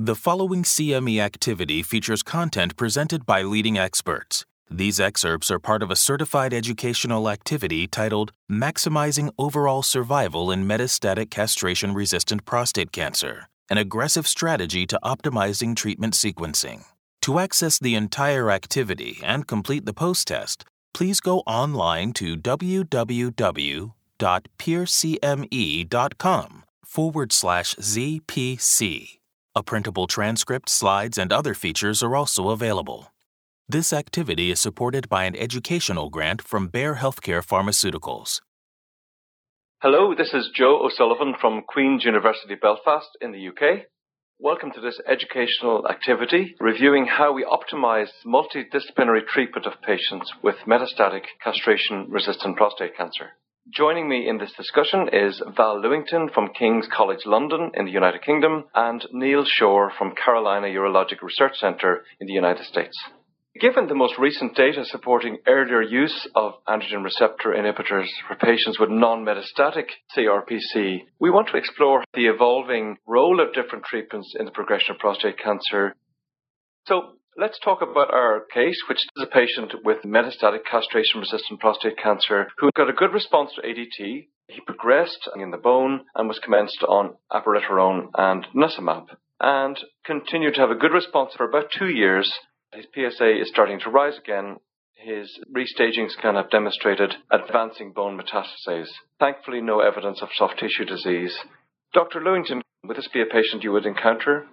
The following CME activity features content presented by leading experts. These excerpts are part of a certified educational activity titled Maximizing Overall Survival in Metastatic Castration Resistant Prostate Cancer An Aggressive Strategy to Optimizing Treatment Sequencing. To access the entire activity and complete the post test, please go online to www.peercme.com forward slash ZPC. A printable transcript, slides, and other features are also available. This activity is supported by an educational grant from Bayer Healthcare Pharmaceuticals. Hello, this is Joe O'Sullivan from Queen's University Belfast in the UK. Welcome to this educational activity reviewing how we optimize multidisciplinary treatment of patients with metastatic castration resistant prostate cancer. Joining me in this discussion is Val Lewington from King's College London in the United Kingdom and Neil Shore from Carolina Urologic Research Center in the United States. Given the most recent data supporting earlier use of androgen receptor inhibitors for patients with non-metastatic CRPC, we want to explore the evolving role of different treatments in the progression of prostate cancer. So Let's talk about our case, which is a patient with metastatic castration resistant prostate cancer who got a good response to ADT. He progressed in the bone and was commenced on abiraterone and nirsevimab and continued to have a good response for about two years. His PSA is starting to rise again. His restaging scan have demonstrated advancing bone metastases. Thankfully, no evidence of soft tissue disease. Dr. Lewington, would this be a patient you would encounter?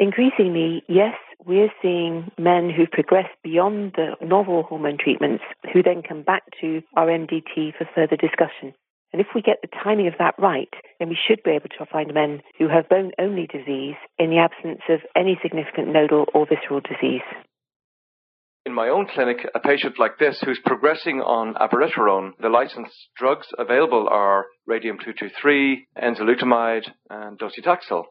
Increasingly, yes, we're seeing men who've progressed beyond the novel hormone treatments who then come back to our MDT for further discussion. And if we get the timing of that right, then we should be able to find men who have bone only disease in the absence of any significant nodal or visceral disease. In my own clinic, a patient like this who's progressing on abiraterone, the licensed drugs available are radium 223, enzalutamide, and docetaxel.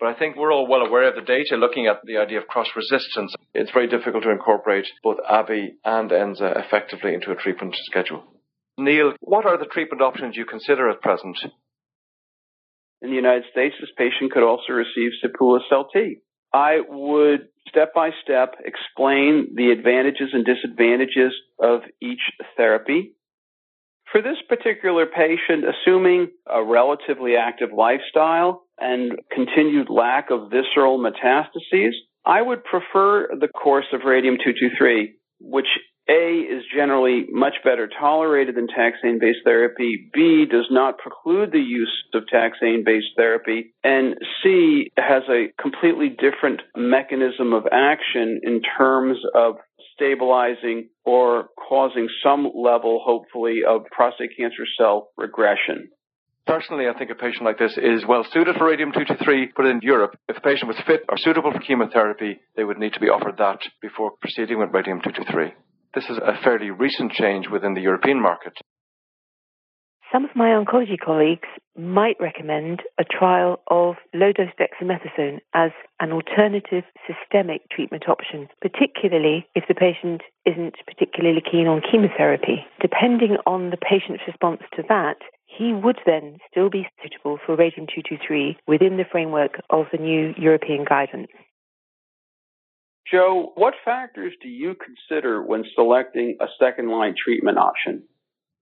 But I think we're all well aware of the data looking at the idea of cross resistance. It's very difficult to incorporate both ABI and ENZA effectively into a treatment schedule. Neil, what are the treatment options you consider at present? In the United States, this patient could also receive sipuleucel-T. I would step by step explain the advantages and disadvantages of each therapy. For this particular patient, assuming a relatively active lifestyle and continued lack of visceral metastases, I would prefer the course of radium 223, which A is generally much better tolerated than taxane based therapy, B does not preclude the use of taxane based therapy, and C has a completely different mechanism of action in terms of stabilizing or causing some level, hopefully, of prostate cancer cell regression. Personally, I think a patient like this is well suited for radium 223, but in Europe, if the patient was fit or suitable for chemotherapy, they would need to be offered that before proceeding with radium 223. This is a fairly recent change within the European market. Some of my oncology colleagues might recommend a trial of low dose dexamethasone as an alternative systemic treatment option, particularly if the patient isn't particularly keen on chemotherapy. Depending on the patient's response to that, he would then still be suitable for radium 223 within the framework of the new European guidance. Joe, what factors do you consider when selecting a second line treatment option?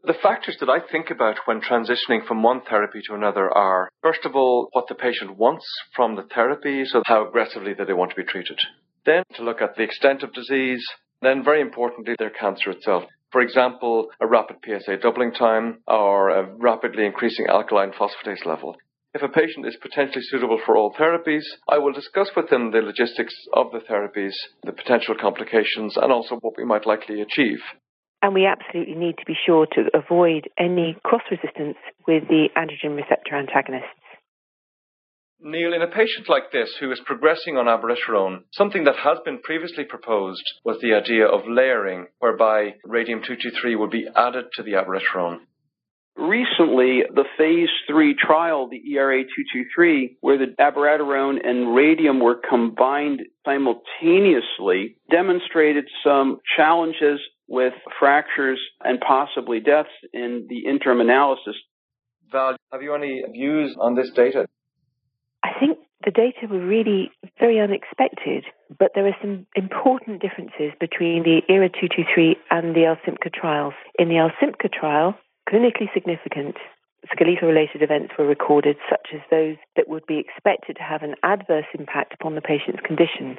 The factors that I think about when transitioning from one therapy to another are, first of all, what the patient wants from the therapy, so how aggressively that they want to be treated. Then to look at the extent of disease, then very importantly, their cancer itself. For example, a rapid PSA doubling time or a rapidly increasing alkaline phosphatase level. If a patient is potentially suitable for all therapies, I will discuss with them the logistics of the therapies, the potential complications, and also what we might likely achieve. And we absolutely need to be sure to avoid any cross resistance with the androgen receptor antagonists. Neil, in a patient like this who is progressing on abiraterone, something that has been previously proposed was the idea of layering, whereby radium 223 would be added to the abiraterone. Recently, the phase three trial, the ERA 223, where the abiraterone and radium were combined simultaneously, demonstrated some challenges with fractures and possibly deaths in the interim analysis. Val, have you any views on this data? The data were really very unexpected, but there are some important differences between the ERA 223 and the ALSYMPCA trials. In the ALSYMPCA trial, clinically significant skeletal related events were recorded, such as those that would be expected to have an adverse impact upon the patient's condition.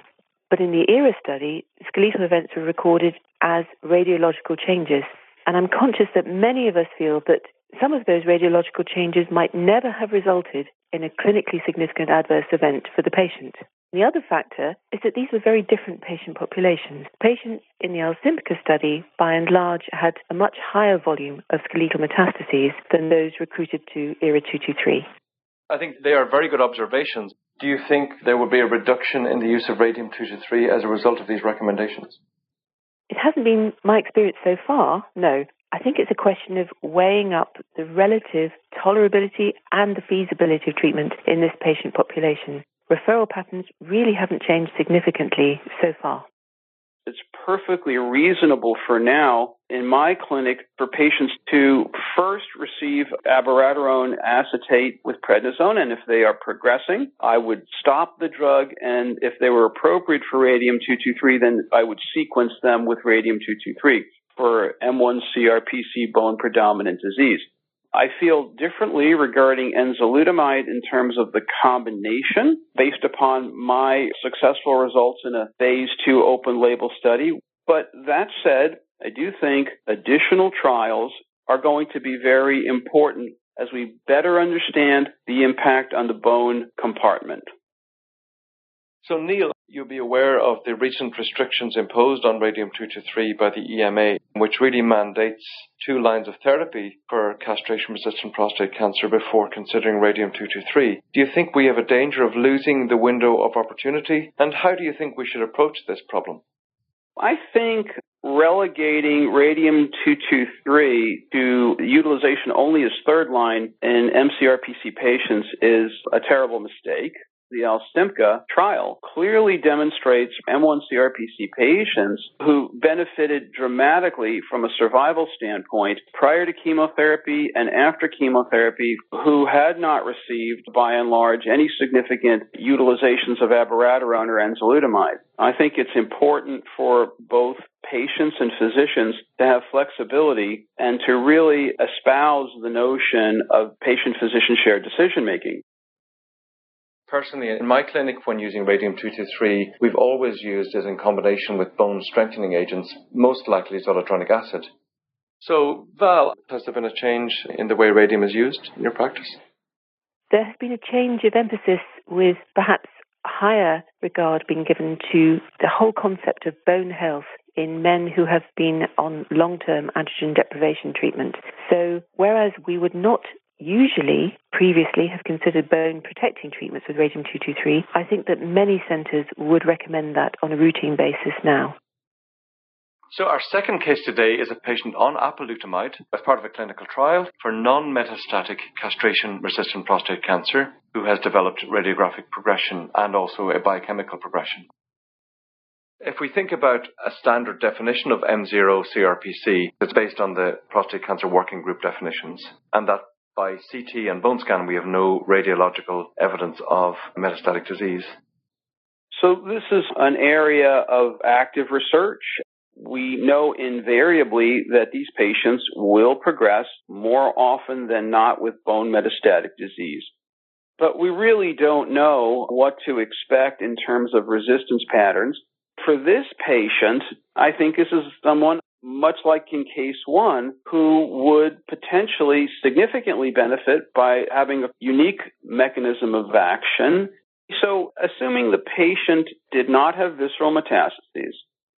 But in the ERA study, skeletal events were recorded as radiological changes. And I'm conscious that many of us feel that some of those radiological changes might never have resulted in a clinically significant adverse event for the patient. The other factor is that these were very different patient populations. Patients in the ALSYMPCA study, by and large, had a much higher volume of skeletal metastases than those recruited to ERA 223. I think they are very good observations. Do you think there will be a reduction in the use of radium 223 as a result of these recommendations? It hasn't been my experience so far, no. I think it's a question of weighing up the relative tolerability and the feasibility of treatment in this patient population. Referral patterns really haven't changed significantly so far. It's perfectly reasonable for now in my clinic for patients to first receive abiraterone acetate with prednisone, and if they are progressing, I would stop the drug, and if they were appropriate for radium 223, then I would sequence them with radium 223 for M1 CRPC bone predominant disease. I feel differently regarding enzalutamide in terms of the combination based upon my successful results in a phase two open label study. But that said, I do think additional trials are going to be very important as we better understand the impact on the bone compartment. So, Neil, you'll be aware of the recent restrictions imposed on radium-223 by the EMA, which really mandates two lines of therapy for castration-resistant prostate cancer before considering radium-223. Do you think we have a danger of losing the window of opportunity? And how do you think we should approach this problem? I think relegating radium-223 to utilization only as third line in MCRPC patients is a terrible mistake the ALSYMPCA trial clearly demonstrates M1 CRPC patients who benefited dramatically from a survival standpoint prior to chemotherapy and after chemotherapy who had not received, by and large, any significant utilizations of abiraterone or enzalutamide. I think it's important for both patients and physicians to have flexibility and to really espouse the notion of patient physician shared decision making. Personally, in my clinic, when using radium 223, we've always used it in combination with bone strengthening agents, most likely zoledronic acid. So, Val, has there been a change in the way radium is used in your practice? There has been a change of emphasis with perhaps higher regard being given to the whole concept of bone health in men who have been on long term androgen deprivation treatment. So, whereas we would not usually previously have considered bone protecting treatments with radium 223, I think that many centres would recommend that on a routine basis now. So our second case today is a patient on apalutamide as part of a clinical trial for non-metastatic castration-resistant prostate cancer who has developed radiographic progression and also a biochemical progression. If we think about a standard definition of M0 CRPC, it's based on the prostate cancer working group definitions, and that by CT and bone scan, we have no radiological evidence of metastatic disease. So, this is an area of active research. We know invariably that these patients will progress more often than not with bone metastatic disease. But we really don't know what to expect in terms of resistance patterns. For this patient, I think this is someone much like in case one, who would potentially significantly benefit by having a unique mechanism of action. So, assuming the patient did not have visceral metastases,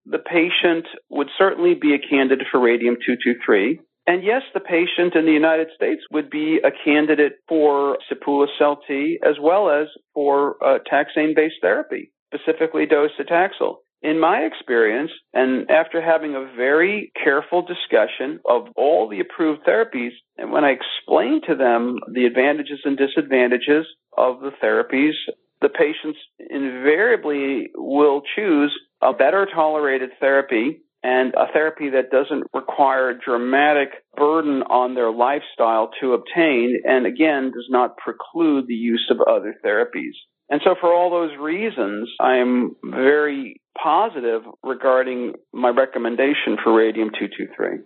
the patient would certainly be a candidate for radium 223. And yes, the patient in the United States would be a candidate for sipuleucel-T as well as for uh, taxane-based therapy, specifically docetaxel. In my experience, and after having a very careful discussion of all the approved therapies, and when I explain to them the advantages and disadvantages of the therapies, the patients invariably will choose a better tolerated therapy and a therapy that doesn't require dramatic burden on their lifestyle to obtain, and again, does not preclude the use of other therapies. And so, for all those reasons, I am very positive regarding my recommendation for radium 223.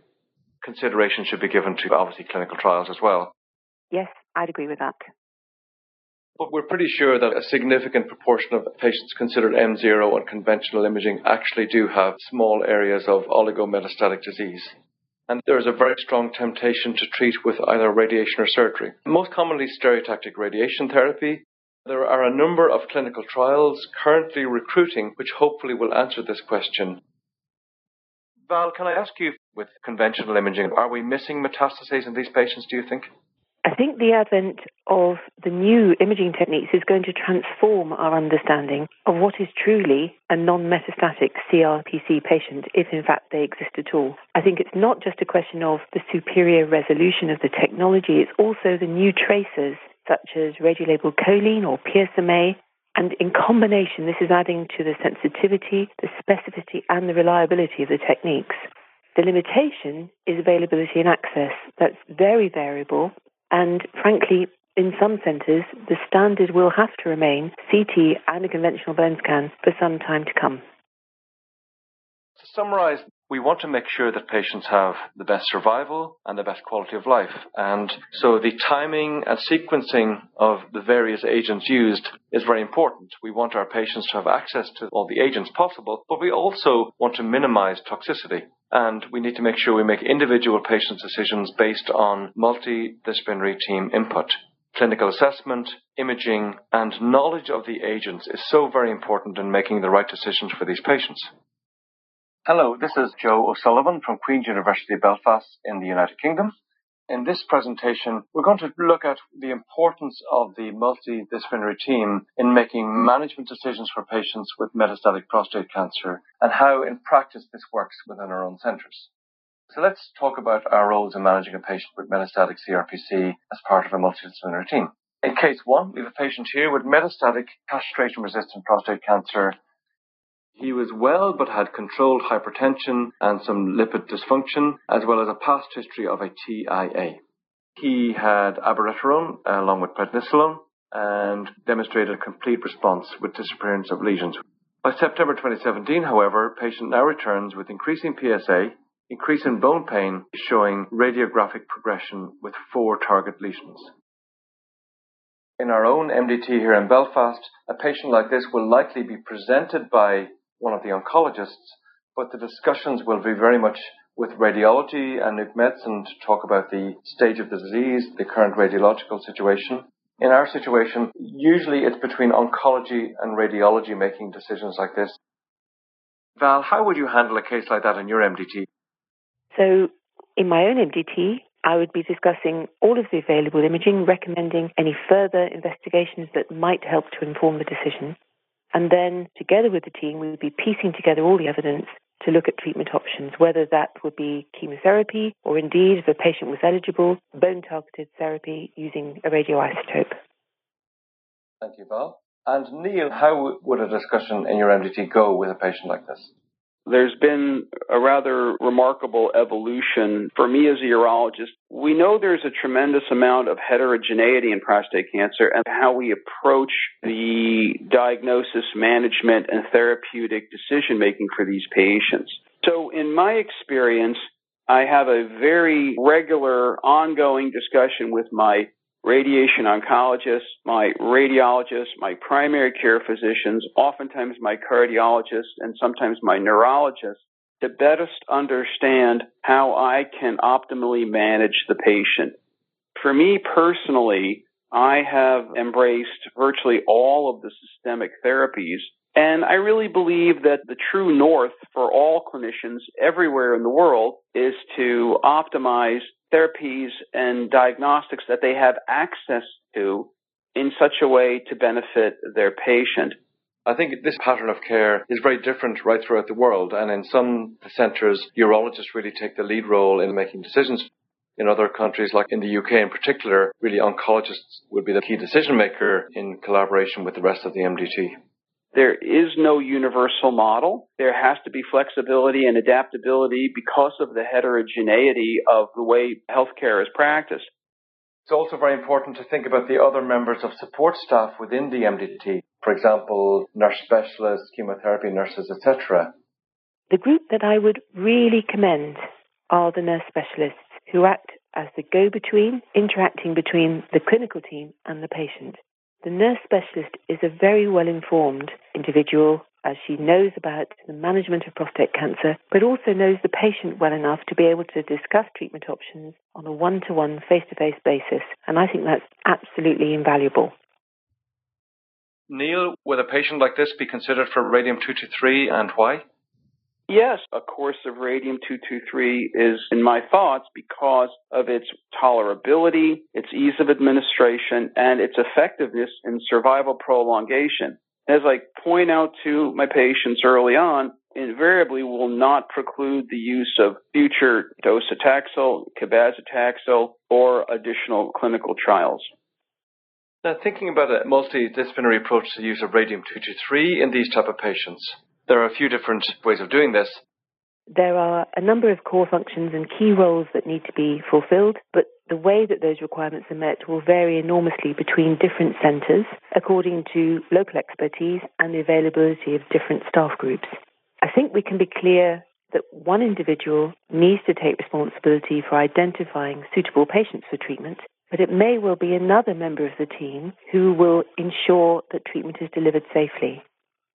Consideration should be given to obviously clinical trials as well. Yes, I'd agree with that. But we're pretty sure that a significant proportion of patients considered M0 on conventional imaging actually do have small areas of oligometastatic disease. And there is a very strong temptation to treat with either radiation or surgery. Most commonly stereotactic radiation therapy, there are a number of clinical trials currently recruiting which hopefully will answer this question. Val, can I ask you, with conventional imaging, are we missing metastases in these patients, do you think? I think the advent of the new imaging techniques is going to transform our understanding of what is truly a non metastatic CRPC patient, if in fact they exist at all. I think it's not just a question of the superior resolution of the technology, it's also the new tracers such as radiolabeled choline or PSMA. And in combination, this is adding to the sensitivity, the specificity, and the reliability of the techniques. The limitation is availability and access. That's very variable. And frankly, in some centres, the standard will have to remain CT and a conventional bone scan for some time to come. To summarise, we want to make sure that patients have the best survival and the best quality of life. And so the timing and sequencing of the various agents used is very important. We want our patients to have access to all the agents possible, but we also want to minimize toxicity. And we need to make sure we make individual patient decisions based on multidisciplinary team input. Clinical assessment, imaging, and knowledge of the agents is so very important in making the right decisions for these patients. Hello, this is Joe O'Sullivan from Queen's University Belfast in the United Kingdom. In this presentation, we're going to look at the importance of the multidisciplinary team in making management decisions for patients with metastatic prostate cancer and how in practice this works within our own centres. So let's talk about our roles in managing a patient with metastatic CRPC as part of a multidisciplinary team. In case one, we have a patient here with metastatic castration resistant prostate cancer he was well but had controlled hypertension and some lipid dysfunction, as well as a past history of a TIA. He had abiraterone along with prednisolone and demonstrated a complete response with disappearance of lesions. By September 2017, however, patient now returns with increasing PSA, increase in bone pain, showing radiographic progression with four target lesions. In our own MDT here in Belfast, a patient like this will likely be presented by one of the oncologists, but the discussions will be very much with radiology and nuke medicine to talk about the stage of the disease, the current radiological situation. In our situation, usually it's between oncology and radiology making decisions like this. Val, how would you handle a case like that in your MDT? So, in my own MDT, I would be discussing all of the available imaging, recommending any further investigations that might help to inform the decision. And then, together with the team, we would be piecing together all the evidence to look at treatment options, whether that would be chemotherapy or indeed, if a patient was eligible, bone targeted therapy using a radioisotope. Thank you, Val. And Neil, how would a discussion in your MDT go with a patient like this? There's been a rather remarkable evolution for me as a urologist. We know there's a tremendous amount of heterogeneity in prostate cancer and how we approach the diagnosis, management, and therapeutic decision making for these patients. So in my experience, I have a very regular ongoing discussion with my radiation oncologists, my radiologists, my primary care physicians, oftentimes my cardiologists, and sometimes my neurologists to best understand how I can optimally manage the patient. For me personally, I have embraced virtually all of the systemic therapies and I really believe that the true north for all clinicians everywhere in the world is to optimize therapies and diagnostics that they have access to in such a way to benefit their patient. I think this pattern of care is very different right throughout the world, and in some centres, urologists really take the lead role in making decisions. In other countries, like in the UK in particular, really oncologists would be the key decision maker in collaboration with the rest of the MDT. There is no universal model. There has to be flexibility and adaptability because of the heterogeneity of the way healthcare is practiced. It's also very important to think about the other members of support staff within the MDT. For example, nurse specialists, chemotherapy nurses, etc. The group that I would really commend are the nurse specialists who act as the go between, interacting between the clinical team and the patient. The nurse specialist is a very well informed individual as she knows about the management of prostate cancer, but also knows the patient well enough to be able to discuss treatment options on a one to one, face to face basis. And I think that's absolutely invaluable. Neil, would a patient like this be considered for radium 223 and why? Yes, a course of radium 223 is in my thoughts because of its tolerability, its ease of administration, and its effectiveness in survival prolongation. As I point out to my patients early on, invariably will not preclude the use of future docetaxel, cabazitaxel, or additional clinical trials. Now, thinking about a multidisciplinary approach to the use of radium-223 in these type of patients, there are a few different ways of doing this. There are a number of core functions and key roles that need to be fulfilled, but the way that those requirements are met will vary enormously between different centres according to local expertise and the availability of different staff groups. I think we can be clear that one individual needs to take responsibility for identifying suitable patients for treatment, but it may well be another member of the team who will ensure that treatment is delivered safely.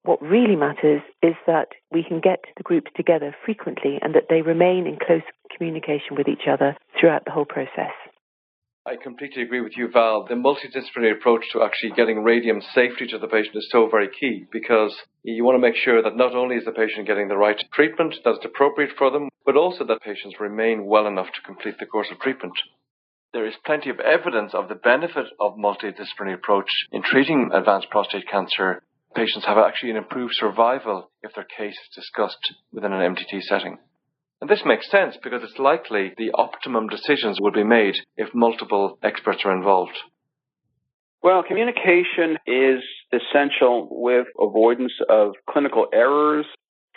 What really matters is that we can get the groups together frequently and that they remain in close communication with each other throughout the whole process. I completely agree with you, Val. The multidisciplinary approach to actually getting radium safely to the patient is so very key because you want to make sure that not only is the patient getting the right treatment that's appropriate for them, but also that patients remain well enough to complete the course of treatment. There is plenty of evidence of the benefit of multidisciplinary approach in treating advanced prostate cancer patients have actually an improved survival if their case is discussed within an MDT setting. And this makes sense because it's likely the optimum decisions will be made if multiple experts are involved. Well, communication is essential with avoidance of clinical errors.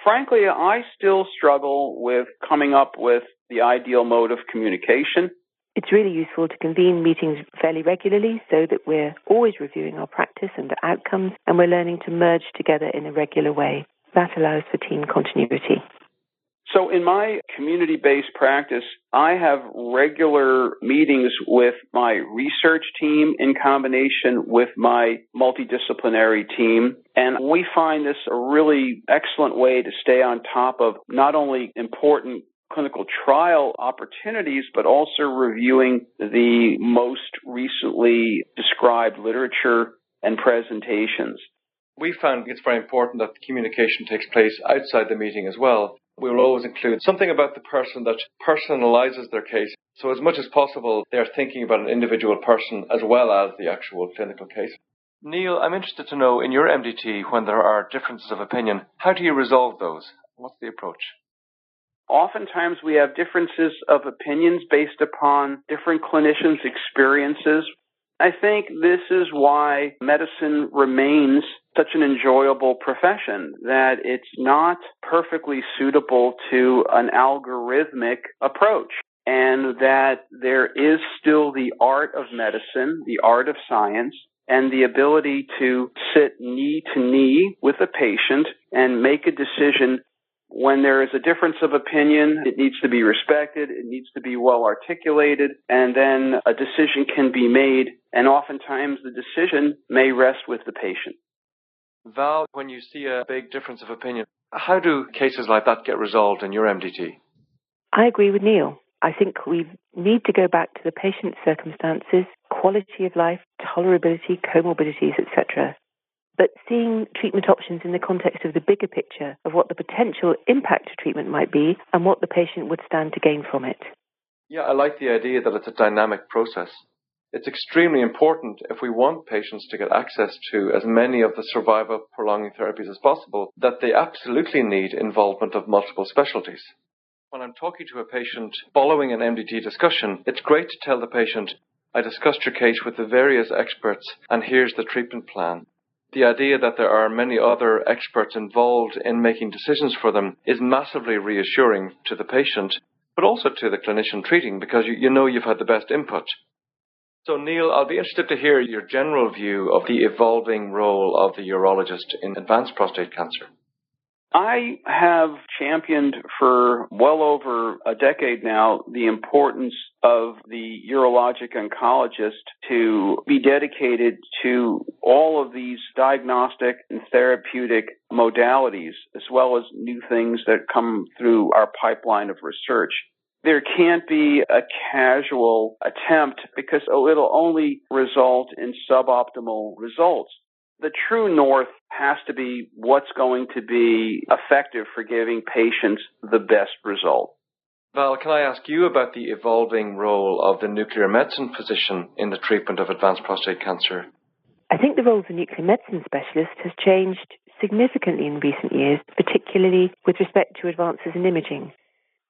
Frankly, I still struggle with coming up with the ideal mode of communication. It's really useful to convene meetings fairly regularly so that we're always reviewing our practice and the outcomes and we're learning to merge together in a regular way. That allows for team continuity. So in my community based practice, I have regular meetings with my research team in combination with my multidisciplinary team. And we find this a really excellent way to stay on top of not only important clinical trial opportunities, but also reviewing the most recently described literature and presentations. We found it's very important that communication takes place outside the meeting as well. We will always include something about the person that personalizes their case. So as much as possible, they're thinking about an individual person as well as the actual clinical case. Neil, I'm interested to know in your MDT, when there are differences of opinion, how do you resolve those? What's the approach? Oftentimes we have differences of opinions based upon different clinicians' experiences. I think this is why medicine remains such an enjoyable profession, that it's not perfectly suitable to an algorithmic approach. And that there is still the art of medicine, the art of science, and the ability to sit knee to knee with a patient and make a decision when there is a difference of opinion, it needs to be respected, it needs to be well articulated, and then a decision can be made, and oftentimes the decision may rest with the patient. Val, when you see a big difference of opinion, how do cases like that get resolved in your MDT? I agree with Neil. I think we need to go back to the patient's circumstances, quality of life, tolerability, comorbidities, etc but seeing treatment options in the context of the bigger picture of what the potential impact of treatment might be and what the patient would stand to gain from it. Yeah, I like the idea that it's a dynamic process. It's extremely important if we want patients to get access to as many of the survival prolonging therapies as possible that they absolutely need involvement of multiple specialties. When I'm talking to a patient following an MDT discussion, it's great to tell the patient, I discussed your case with the various experts and here's the treatment plan the idea that there are many other experts involved in making decisions for them is massively reassuring to the patient, but also to the clinician treating because you, you know you've had the best input. So, Neil, I'll be interested to hear your general view of the evolving role of the urologist in advanced prostate cancer. I have championed for well over a decade now the importance of the urologic oncologist to be dedicated to all of these diagnostic and therapeutic modalities, as well as new things that come through our pipeline of research there can't be a casual attempt because it'll only result in suboptimal results. The true north has to be what's going to be effective for giving patients the best result. Val, can I ask you about the evolving role of the nuclear medicine physician in the treatment of advanced prostate cancer? I think the role of the nuclear medicine specialist has changed significantly in recent years, particularly with respect to advances in imaging.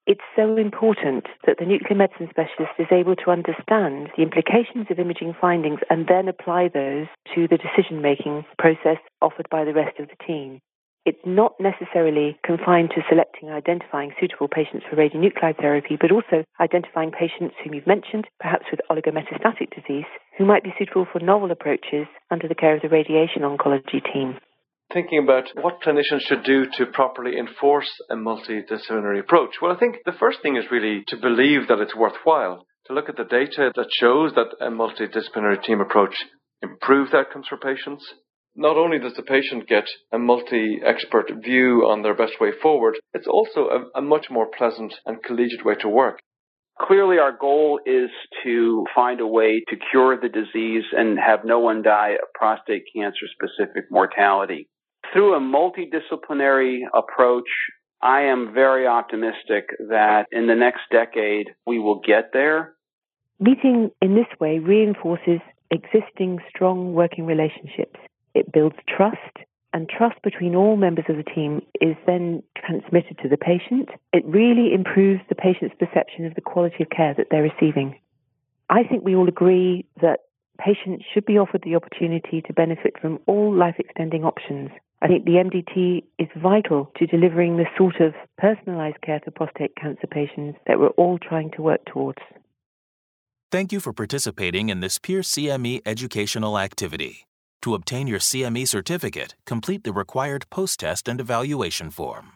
It's so important that the nuclear medicine specialist is able to understand the implications of imaging findings and then apply those to the decision making process offered by the rest of the team. It's not necessarily confined to selecting and identifying suitable patients for radionuclide therapy, but also identifying patients whom you've mentioned, perhaps with oligometastatic disease, who might be suitable for novel approaches under the care of the radiation oncology team thinking about what clinicians should do to properly enforce a multidisciplinary approach. Well, I think the first thing is really to believe that it's worthwhile, to look at the data that shows that a multidisciplinary team approach improves outcomes for patients. Not only does the patient get a multi expert view on their best way forward, it's also a, a much more pleasant and collegiate way to work. Clearly, our goal is to find a way to cure the disease and have no one die of prostate cancer specific mortality through a multidisciplinary approach, I am very optimistic that in the next decade we will get there. Meeting in this way reinforces existing strong working relationships. It builds trust, and trust between all members of the team is then transmitted to the patient. It really improves the patient's perception of the quality of care that they're receiving. I think we all agree that patients should be offered the opportunity to benefit from all life extending options I think the MDT is vital to delivering the sort of personalized care for prostate cancer patients that we're all trying to work towards. Thank you for participating in this Peer CME educational activity. To obtain your CME certificate, complete the required post test and evaluation form.